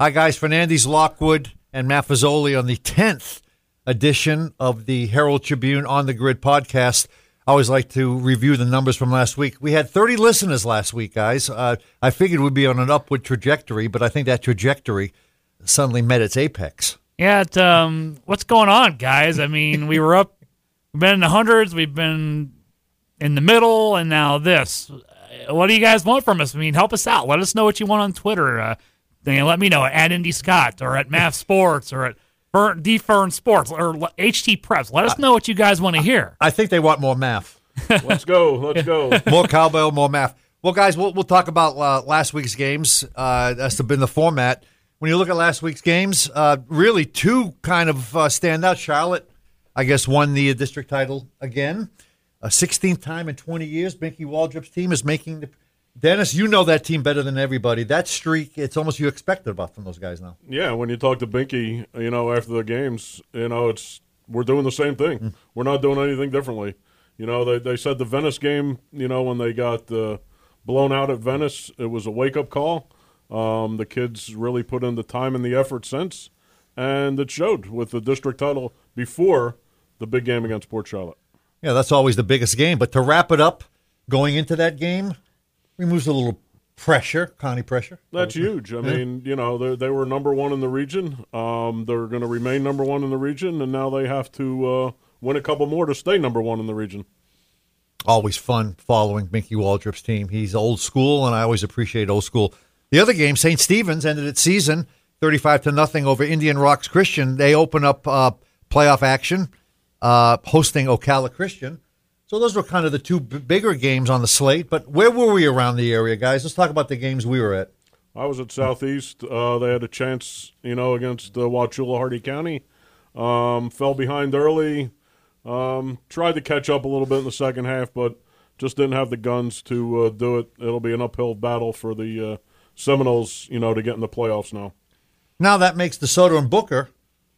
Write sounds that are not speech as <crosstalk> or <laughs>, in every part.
Hi, guys. Fernandez, Lockwood, and Maffezoli on the 10th edition of the Herald Tribune on the Grid podcast. I always like to review the numbers from last week. We had 30 listeners last week, guys. Uh, I figured we'd be on an upward trajectory, but I think that trajectory suddenly met its apex. Yeah, it, um, what's going on, guys? I mean, we were up, we've been in the hundreds, we've been in the middle, and now this. What do you guys want from us? I mean, help us out. Let us know what you want on Twitter. Uh, then let me know at Indy Scott or at Math Sports or at Fern, D Fern Sports or HT Preps. Let us know what you guys want to hear. I think they want more math. <laughs> Let's go. Let's go. <laughs> more cowbell, more math. Well, guys, we'll, we'll talk about uh, last week's games. Uh, that's been the format. When you look at last week's games, uh, really two kind of uh, stand out. Charlotte, I guess, won the district title again. A 16th time in 20 years, Binky Waldrop's team is making the. Dennis, you know that team better than everybody. That streak, it's almost you expected about from those guys now. Yeah, when you talk to Binky, you know, after the games, you know, it's we're doing the same thing. Mm. We're not doing anything differently. You know, they, they said the Venice game, you know, when they got uh, blown out at Venice, it was a wake up call. Um, the kids really put in the time and the effort since, and it showed with the district title before the big game against Port Charlotte. Yeah, that's always the biggest game. But to wrap it up, going into that game, removes a little pressure, county pressure. That's huge. I mean, you know, they, they were number one in the region. Um, they're going to remain number one in the region, and now they have to uh, win a couple more to stay number one in the region. Always fun following Binky Waldrop's team. He's old school, and I always appreciate old school. The other game, St. Stephen's, ended its season 35 to nothing over Indian Rocks Christian. They open up uh, playoff action, uh, hosting Ocala Christian. So those were kind of the two b- bigger games on the slate. But where were we around the area, guys? Let's talk about the games we were at. I was at Southeast. Uh, they had a chance, you know, against uh, Wauchula Hardee County. Um, fell behind early. Um, tried to catch up a little bit in the second half, but just didn't have the guns to uh, do it. It'll be an uphill battle for the uh, Seminoles, you know, to get in the playoffs now. Now that makes DeSoto and Booker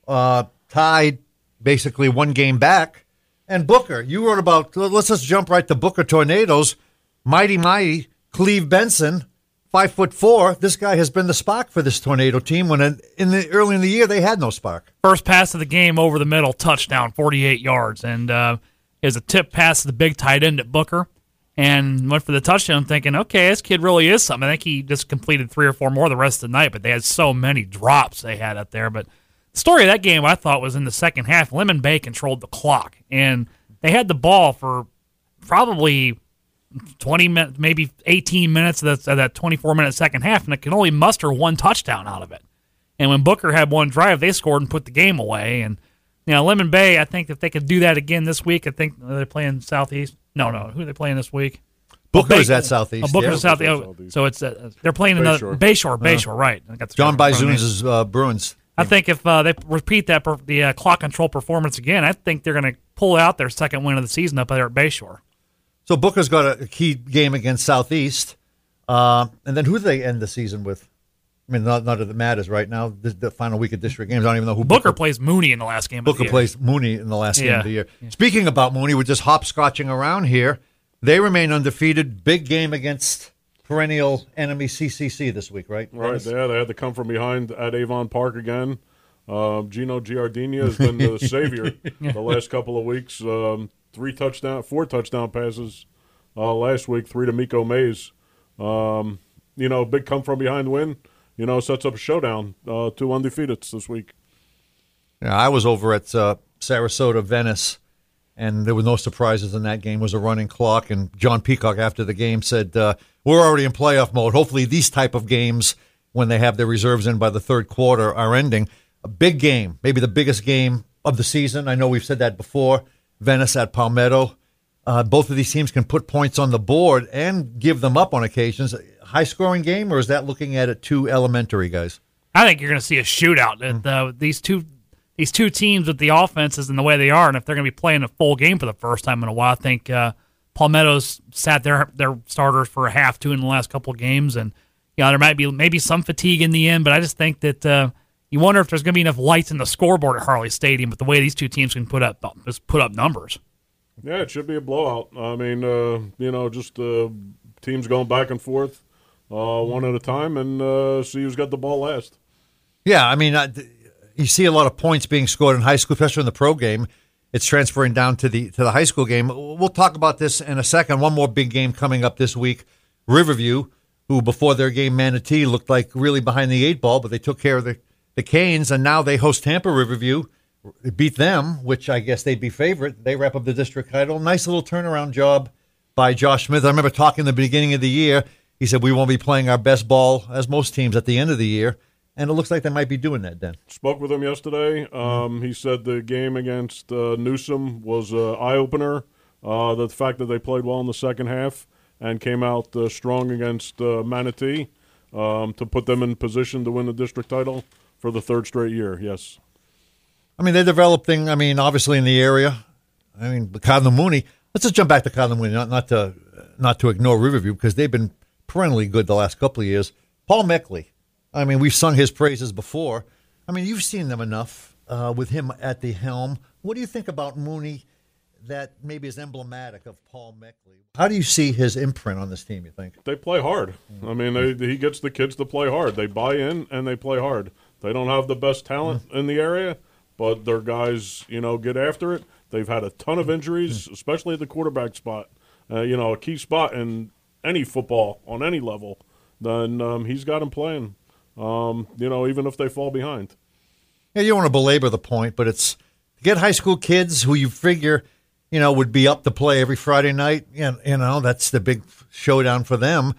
uh, tied basically one game back and Booker, you wrote about, let's just jump right to Booker Tornadoes. Mighty, mighty, Cleve Benson, five foot four. This guy has been the spark for this tornado team when in the early in the year they had no spark. First pass of the game over the middle, touchdown, 48 yards. And uh, is a tip pass to the big tight end at Booker and went for the touchdown thinking, okay, this kid really is something. I think he just completed three or four more the rest of the night, but they had so many drops they had up there. But the story of that game, I thought, was in the second half. Lemon Bay controlled the clock, and they had the ball for probably 20 minutes, maybe 18 minutes of that, that 24 minute second half, and it can only muster one touchdown out of it. And when Booker had one drive, they scored and put the game away. And you know, Lemon Bay, I think if they could do that again this week, I think they're playing Southeast. No, no, who are they playing this week? Booker's oh, at Southeast. Oh, Booker's yeah. Southeast. so it's uh, they're playing another Bayshore. Bayshore, uh, right? John Bizunas' uh, Bruins. I think if uh, they repeat that per, the uh, clock control performance again, I think they're going to pull out their second win of the season up there at Bayshore. So Booker's got a key game against Southeast, uh, and then who do they end the season with? I mean, not, not that it matters right now. The, the, final week of district games, I don't even know who Booker, Booker plays Mooney in the last game. Booker plays Mooney in the last yeah. game of the year. Yeah. Speaking about Mooney, we're just hopscotching around here. They remain undefeated. Big game against perennial enemy CCC this week, right? Right. Yeah, they had to come from behind at Avon Park again. Uh, Gino Giardina has been the <laughs> savior the <laughs> last couple of weeks. Um, three touchdown, four touchdown passes uh, last week, three to Miko Mays. Um, you know, big come from behind win. You know, sets up a showdown. Uh, two undefeateds this week. Yeah, I was over at uh, Sarasota, Venice, and there were no surprises in that game. It was a running clock, and John Peacock after the game said, uh, "We're already in playoff mode. Hopefully, these type of games." When they have their reserves in by the third quarter, are ending a big game, maybe the biggest game of the season. I know we've said that before. Venice at Palmetto. Uh, both of these teams can put points on the board and give them up on occasions. High scoring game, or is that looking at it too elementary, guys? I think you're going to see a shootout. Mm-hmm. Uh, these two these two teams with the offenses and the way they are, and if they're going to be playing a full game for the first time in a while, I think uh, Palmetto's sat their their starters for a half two in the last couple of games, and you know there might be maybe some fatigue in the end, but I just think that uh, you wonder if there's going to be enough lights in the scoreboard at Harllee Stadium. But the way these two teams can put up just put up numbers. Yeah, it should be a blowout. I mean, uh, you know, just uh, teams going back and forth, uh, one at a time, and uh, see who's got the ball last. Yeah, I mean, uh, you see a lot of points being scored in high school, especially in the pro game. It's transferring down to the to the high school game. We'll talk about this in a second. One more big game coming up this week. Riverview, who before their game Manatee looked like really behind the eight ball, but they took care of the the Canes, and now they host Tampa Riverview. Beat them, which I guess they'd be favorite. They wrap up the district title. Nice little turnaround job by Josh Smith. I remember talking in the beginning of the year. He said we won't be playing our best ball as most teams at the end of the year and it looks like they might be doing that then. Spoke with him yesterday. Um, he said the game against uh, Newsome was an eye opener. Uh, the fact that they played well in the second half and came out uh, strong against uh, Manatee um, to put them in position to win the district title for the third straight year. Yes. I mean, they're developing. I mean, obviously in the area. I mean, the Cardinal Mooney. Let's just jump back to Cardinal Mooney, not, not to not to ignore Riverview because they've been perennially good the last couple of years. Paul Maechtle I mean, we've sung his praises before. I mean, you've seen them enough uh, with him at the helm. What do you think about Mooney that maybe is emblematic of Paul Maechtle? How do you see his imprint on this team, you think? They play hard. I mean, they, he gets the kids to play hard. They buy in and they play hard. They don't have the best talent in the area, but their guys, you know, get after it. They've had a ton of injuries, especially at the quarterback spot. Uh, you know, a key spot in any football on any level. Then um, he's got him playing um, you know, even if they fall behind. Yeah, you don't want to belabor the point, but it's get high school kids who you figure, you know, would be up to play every Friday night. You know, that's the big showdown for them.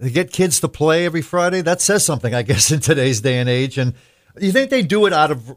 To get kids to play every Friday, that says something, I guess, <laughs> in today's day and age. And you think they do it out of,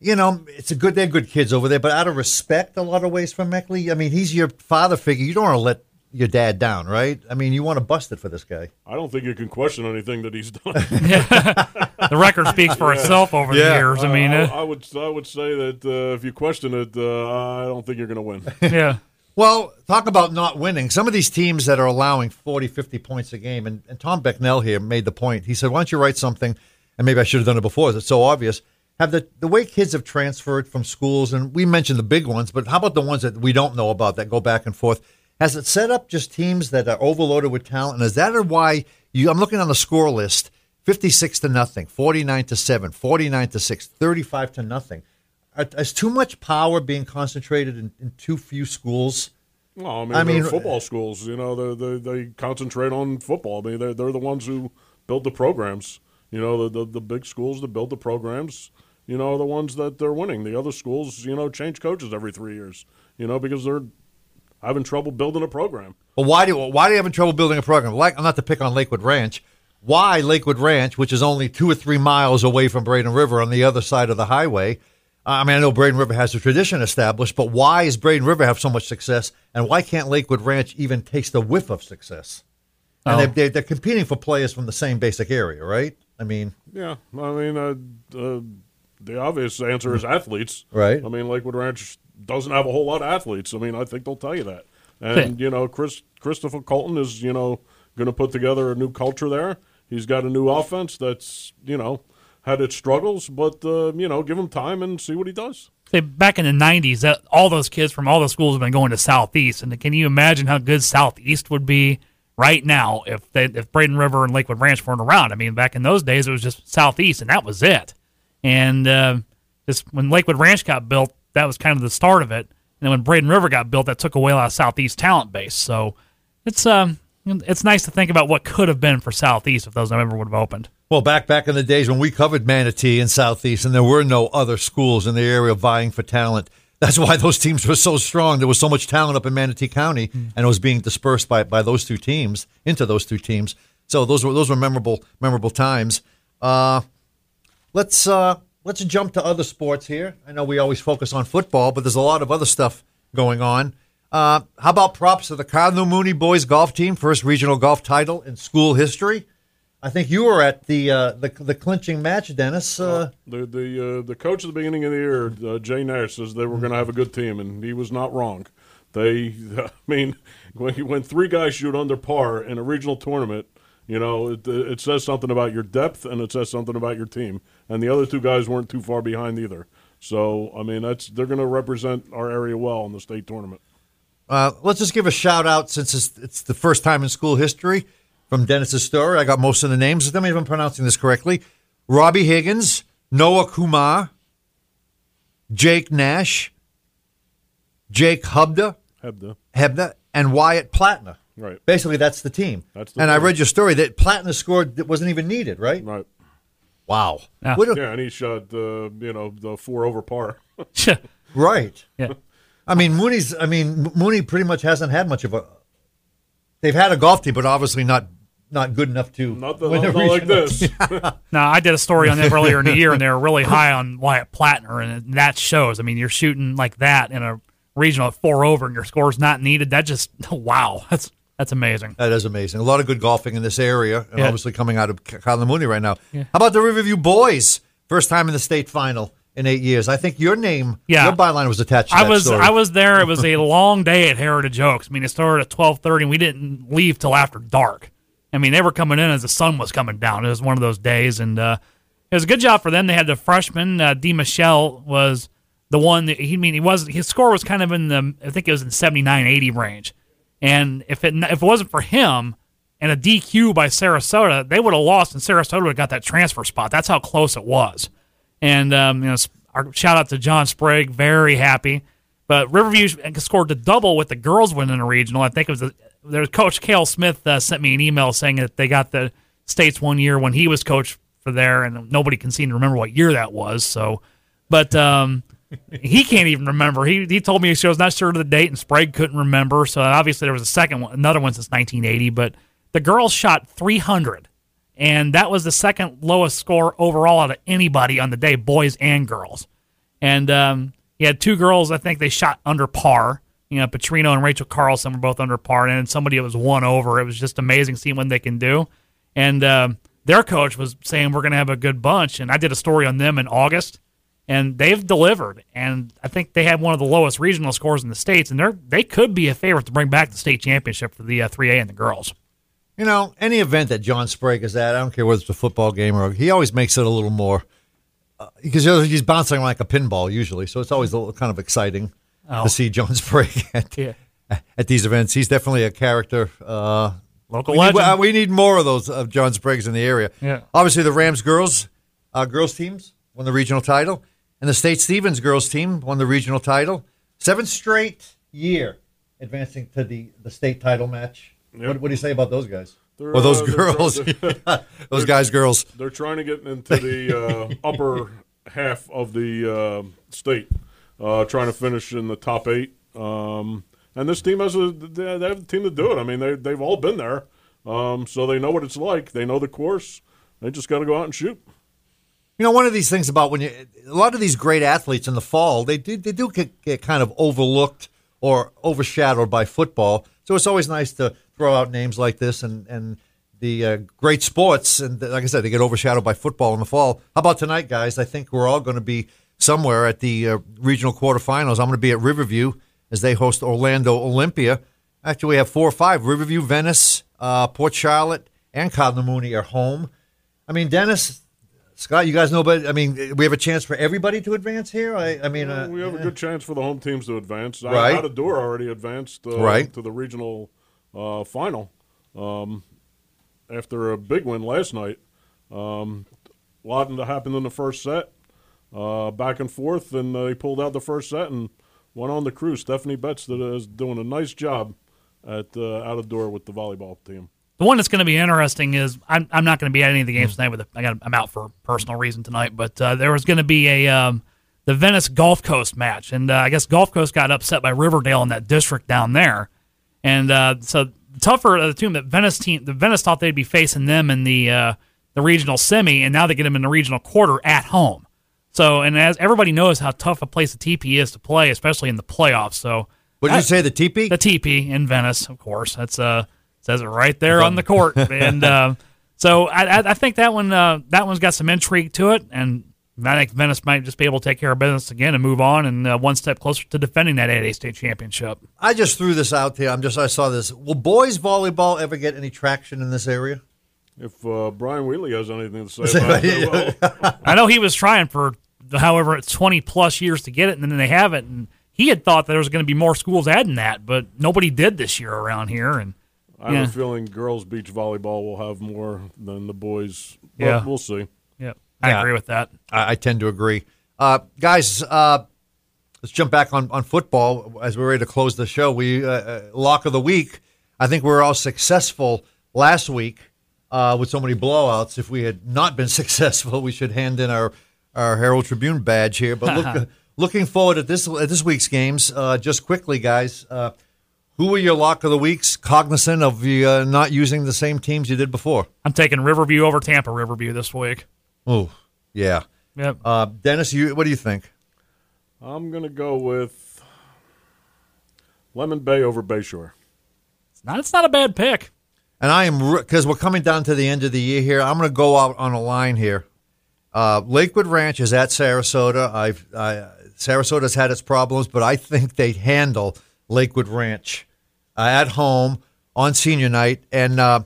you know, it's a good, they're good kids over there, but out of respect, a lot of ways for Maechtle. I mean, he's your father figure. You don't want to let your dad down, right? I mean, you want to bust it for this guy. I don't think you can question anything that he's done. <laughs> <laughs> the record speaks for yeah. itself over yeah. the years. I mean, I, I, would I would say that uh, if you question it, uh, I don't think you're going to win. <laughs> yeah. Well, talk about not winning. Some of these teams that are allowing 40, 50 points a game, and, and Tom Becnel here made the point. He said, why don't you write something, and maybe I should have done it before, it's so obvious, have the, the way kids have transferred from schools, and we mentioned the big ones, but how about the ones that we don't know about that go back and forth? Has it set up just teams that are overloaded with talent? And is that why you? I'm looking on the score list: 56 to nothing, 49 to seven, 49 to six, 35 to nothing. Is too much power being concentrated in, in too few schools? Well, I mean, I mean football schools. You know, they, they, concentrate on football. I mean, they're they're the ones who build the programs. You know, the, the the big schools that build the programs. You know, the ones that they're winning. The other schools, you know, change coaches every three years. You know, because they're having trouble building a program. Well, why do why are you having trouble building a program? Like, I'm not to pick on Lakewood Ranch. Why Lakewood Ranch, which is only two or three miles away from Braden River on the other side of the highway? I mean, I know Braden River has a tradition established, but why does Braden River have so much success, and why can't Lakewood Ranch even taste a whiff of success? And oh. they, they, are competing for players from the same basic area, right? I mean, yeah. I mean, uh, uh, the obvious answer is athletes, right? I mean, Lakewood Ranch doesn't have a whole lot of athletes. I mean, I think they'll tell you that. And you know, Chris Christopher Colton is you know going to put together a new culture there. He's got a new offense that's you know had its struggles, but uh, you know, give him time and see what he does. Say back in the '90s, that all those kids from all the schools have been going to Southeast, and can you imagine how good Southeast would be right now if they, if Braden River and Lakewood Ranch weren't around? I mean, back in those days, it was just Southeast, and that was it. And uh, just when Lakewood Ranch got built, that was kind of the start of it. And then when Braden River got built, that took away a lot of Southeast talent base. So it's um it's nice to think about what could have been for Southeast if those ever would have opened. Well, back back in the days when we covered Manatee and Southeast, and there were no other schools in the area vying for talent. That's why those teams were so strong. There was so much talent up in Manatee County, mm. and it was being dispersed by, by those two teams into those two teams. So those were those were memorable memorable times. Uh, let's uh, let's jump to other sports here. I know we always focus on football, but there's a lot of other stuff going on. Uh, how about props to the Cardinal Mooney boys golf team, first regional golf title in school history? I think you were at the uh, the, the clinching match, Dennis. Uh, the the uh, the coach at the beginning of the year, uh, Jay Nash, says they were going to have a good team, and he was not wrong. They, <laughs> I mean, when when three guys shoot under par in a regional tournament, you know, it, it says something about your depth and it says something about your team. And the other two guys weren't too far behind either. So, I mean, that's they're going to represent our area well in the state tournament. Uh, let's just give a shout out since it's, it's, the first time in school history from Dennis's story. I got most of the names. Let me if I'm pronouncing this correctly. Robbie Higgins, Noah Kumar, Jake Nash, Jake Hubda, Hebda. Hebda, and Wyatt Platner. Right. Basically, that's the team. That's the and I read your story that Platner scored that wasn't even needed, right? Right. Wow. Yeah. What a- Yeah, and he shot the you know the four over par. <laughs> right. yeah. I mean, Mooney's. I mean, Mooney pretty much hasn't had much of a. They've had a golf team, but obviously not not good enough to Not, the, win not, the not like this. <laughs> now I did a story on them earlier in the year, and they were really <laughs> high on Wyatt Platner, and that shows. I mean, you're shooting like that in a regional at four over, and your score's not needed. That just wow, that's that's amazing. That is amazing. A lot of good golfing in this area, and Yeah. obviously coming out of Mooney right now. How about the Riverview boys? First time in the state final in eight years. I think your name, Yeah. your byline was attached. to I was story. I was there. It was a <laughs> long day at Heritage Oaks. I mean, it started at twelve thirty, and we didn't leave till after dark. I mean, they were coming in as the sun was coming down. It was one of those days, and uh, it was a good job for them. They had the freshman uh, D. Michelle was the one. That, he I mean he was his score was kind of in the I think it was in 79, 80 range, and if it if it wasn't for him and a DQ by Sarasota, they would have lost, and Sarasota would have got that transfer spot. That's how close it was. And um, you know, our shout out to John Sprague, very happy. But Riverview scored the double with the girls winning the regional. I think it was the, their coach Cale Smith uh, sent me an email saying that they got the states one year when he was coach for there, and nobody can seem to remember what year that was. So, but um, he can't even remember. He he told me he was not sure of the date, and Sprague couldn't remember. So obviously there was a second one, another one since 1980. But the girls shot 300 and that was the second lowest score overall out of anybody on the day, boys and girls. And um, you had two girls, I think they shot under par. You know, Petrino and Rachel Carlson were both under par, and somebody was one over. It was just amazing seeing what they can do. And um, their coach was saying we're going to have a good bunch, and I did a story on them in August, and they've delivered. And I think they had one of the lowest regional scores in the states, and they're they could be a favorite to bring back the state championship for the uh, 3A and the girls. You know, any event that John Sprague is at, I don't care whether it's a football game or he always makes it a little more uh, because you he's bouncing like a pinball usually, so it's always a little kind of exciting Oh. to see John <laughs> Sprague at, Yeah. at these events. He's definitely a character. Uh, Local we need, legend. uh, we need more of those of John Sprague's in the area. Yeah. Obviously, the Rams girls uh, girls teams won the regional title, and the St. Stephen's girls team won the regional title. Seventh straight year advancing to the, the state title match. What, what do you say about those guys? They're, or those uh, girls? <laughs> they're- those guys, girls. They're trying to get into the uh, upper half of the uh, state, uh, trying to finish in the top eight. Um, and this team has a they they have the team to do it. I mean, they they've all been there, um, so they know what it's like. They know the course. They just got to go out and shoot. You know, one of these things about when you, a lot of these great athletes in the fall, they do they do get, get kind of overlooked or overshadowed by football. So it's always nice to throw out names like this and and the uh, great sports. And like I said, they get overshadowed by football in the fall. How about tonight, guys? I think we're all going to be somewhere at the uh, regional quarterfinals. I'm going to be at Riverview as they host Orlando Olympia. Actually, we have four or five: Riverview, Venice, uh, Port Charlotte, and Cardinal Mooney are home. I mean, Dennis, Scott, you guys know, but I mean, we have a chance for everybody to advance here. I, I mean, uh, we have a good chance for the home teams to advance. Right. Out of door already advanced uh, Right. to the regional uh, final um, after a big win last night. Um, a lot happened in the first set, uh, back and forth, and they pulled out the first set and went on the cruise. Stephanie Betts that is doing a nice job at uh, out of door with the volleyball team. The one that's going to be interesting is I'm, I'm not going to be at any of the games tonight. With I got I'm out for personal reason tonight, but uh, there was going to be a um, the Venice Gulf Coast match, and uh, I guess Gulf Coast got upset by Riverdale in that district down there, and uh, so tougher of the two. The Venice team, the Venice thought they'd be facing them in the uh, the regional semi, and now they get them in the regional quarter at home. So, and as everybody knows how tough a place the TP is to play, especially in the playoffs. So, what did you say? The teepee? the TP in Venice, of course. That's uh says it right there on the court, and uh, so I, I, I think that one uh, that one's got some intrigue to it, and I think Venice might just be able to take care of business again and move on, and uh, one step closer to defending that 8A state championship. I just threw this out there. I'm just I saw this. Will boys volleyball ever get any traction in this area? If uh, Brian Wheatley has anything to say about it, <laughs> I know he was trying for however it's 20 plus years to get it, and then they have it, and he had thought that there was going to be more schools adding that, but nobody did this year around here, and I have a feeling girls beach volleyball will have more than the boys. But Yeah. we'll see. yeah. I Yeah. agree with that. I, I tend to agree. Uh, guys, uh, let's jump back on, on football as we're ready to close the show. We uh, uh, lock of the week. I think we were all successful last week uh, with so many blowouts. If we had not been <laughs> successful, we should hand in our, our Herald Tribune badge here. But look, <laughs> looking forward at this at this week's games, uh, just quickly, guys. Who were your lock of the weeks? Cognizant of you uh, not using the same teams you did before. I'm taking Riverview over Tampa Riverview this week. Oh, yeah. Yep. Uh, Dennis, you what do you think? I'm going to go with Lemon Bay over Bayshore. It's not, it's not a bad pick. And I am because we're coming down to the end of the year here. I'm going to go out on a line here. Uh, Lakewood Ranch is at Sarasota. I've I, Sarasota's had its problems, but I think they handle Lakewood Ranch uh, at home on senior night. And uh,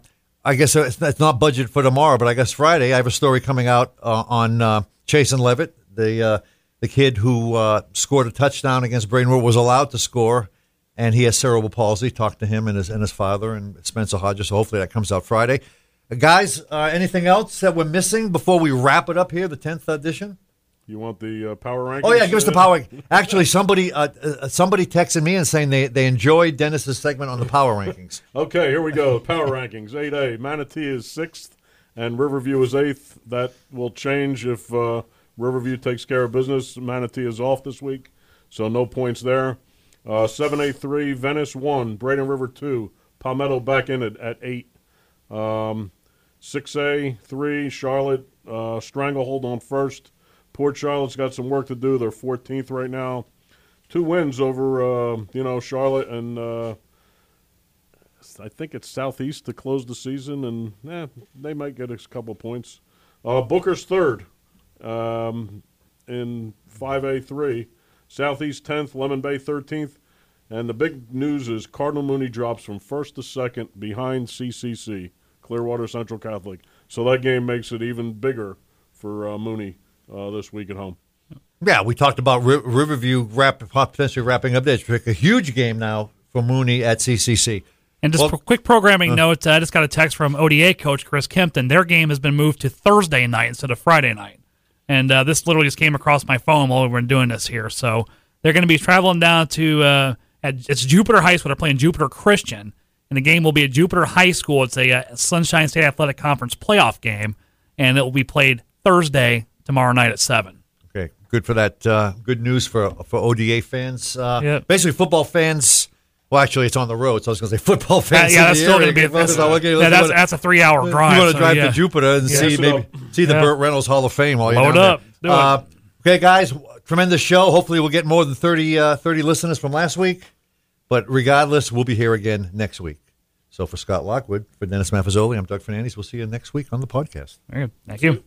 I guess it's not budgeted for tomorrow, but I guess Friday I have a story coming out uh, on uh, Chase and Levitt, the uh, the kid who uh, scored a touchdown against Bradenwood was allowed to score, and he has cerebral palsy. Talked to him and his and his father and Spencer Hodges. So hopefully that comes out Friday. Uh, guys, anything else that we're missing before we wrap it up here, the tenth edition? You want the uh, power rankings? Oh yeah, give us the power. Actually, somebody uh, uh, somebody texted me and saying they, they enjoyed Dennis's segment on the power rankings. <laughs> Okay, here we go. Power rankings. 8A. Manatee is sixth, and Riverview is eighth. That will change if uh, Riverview takes care of business. Manatee is off this week, so no points there. Uh, 7A 3, Venice 1, Braden River 2, Palmetto back in at 8. Um, 6A 3, Charlotte, uh, Stranglehold on first. Port Charlotte's got some work to do. They're 14th right now. Two wins over, uh, you know, Charlotte and. Uh, I think it's Southeast to close the season, and eh, they might get a couple points. Uh, Booker's third um, in 5A3. Southeast 10th, Lemon Bay 13th. And the big news is Cardinal Mooney drops from first to second behind CCC, Clearwater Central Catholic. So that game makes it even bigger for uh, Mooney uh, this week at home. Yeah, we talked about Ri- Riverview wrap, potentially wrapping up this. A huge game now for Mooney at CCC. And just Well- a quick programming note, uh, I just got a text from ODA coach Chris Kempton. Their game has been moved to Thursday night instead of Friday night. And uh, this literally just came across my phone while we were doing this here. So they're going to be traveling down to uh, at, it's Jupiter High School. They're playing Jupiter Christian, and the game will be at Jupiter High School. It's a uh, Sunshine State Athletic Conference playoff game, and it will be played Thursday tomorrow night at seven. Okay, good for that. Uh, good news for for ODA fans. Uh, Yep. Basically, football fans. Well, actually, it's on the road, so I was going to say <laughs> football Uh, fans. yeah, that's still going to be. focus That's, on, okay, yeah, that's, that's a three-hour drive. You drive. want to so, drive yeah. to Jupiter and see maybe see the Yeah. Burt Reynolds Hall of Fame while you're Load down there. up. Uh, okay, guys, tremendous show. Hopefully, we'll get more than 30, uh, 30 listeners from last week. But regardless, we'll be here again next week. So for Scott Lockwood, for Dennis Maffezoli, I'm Doug Fernandez. We'll see you next week on the podcast. Thank you.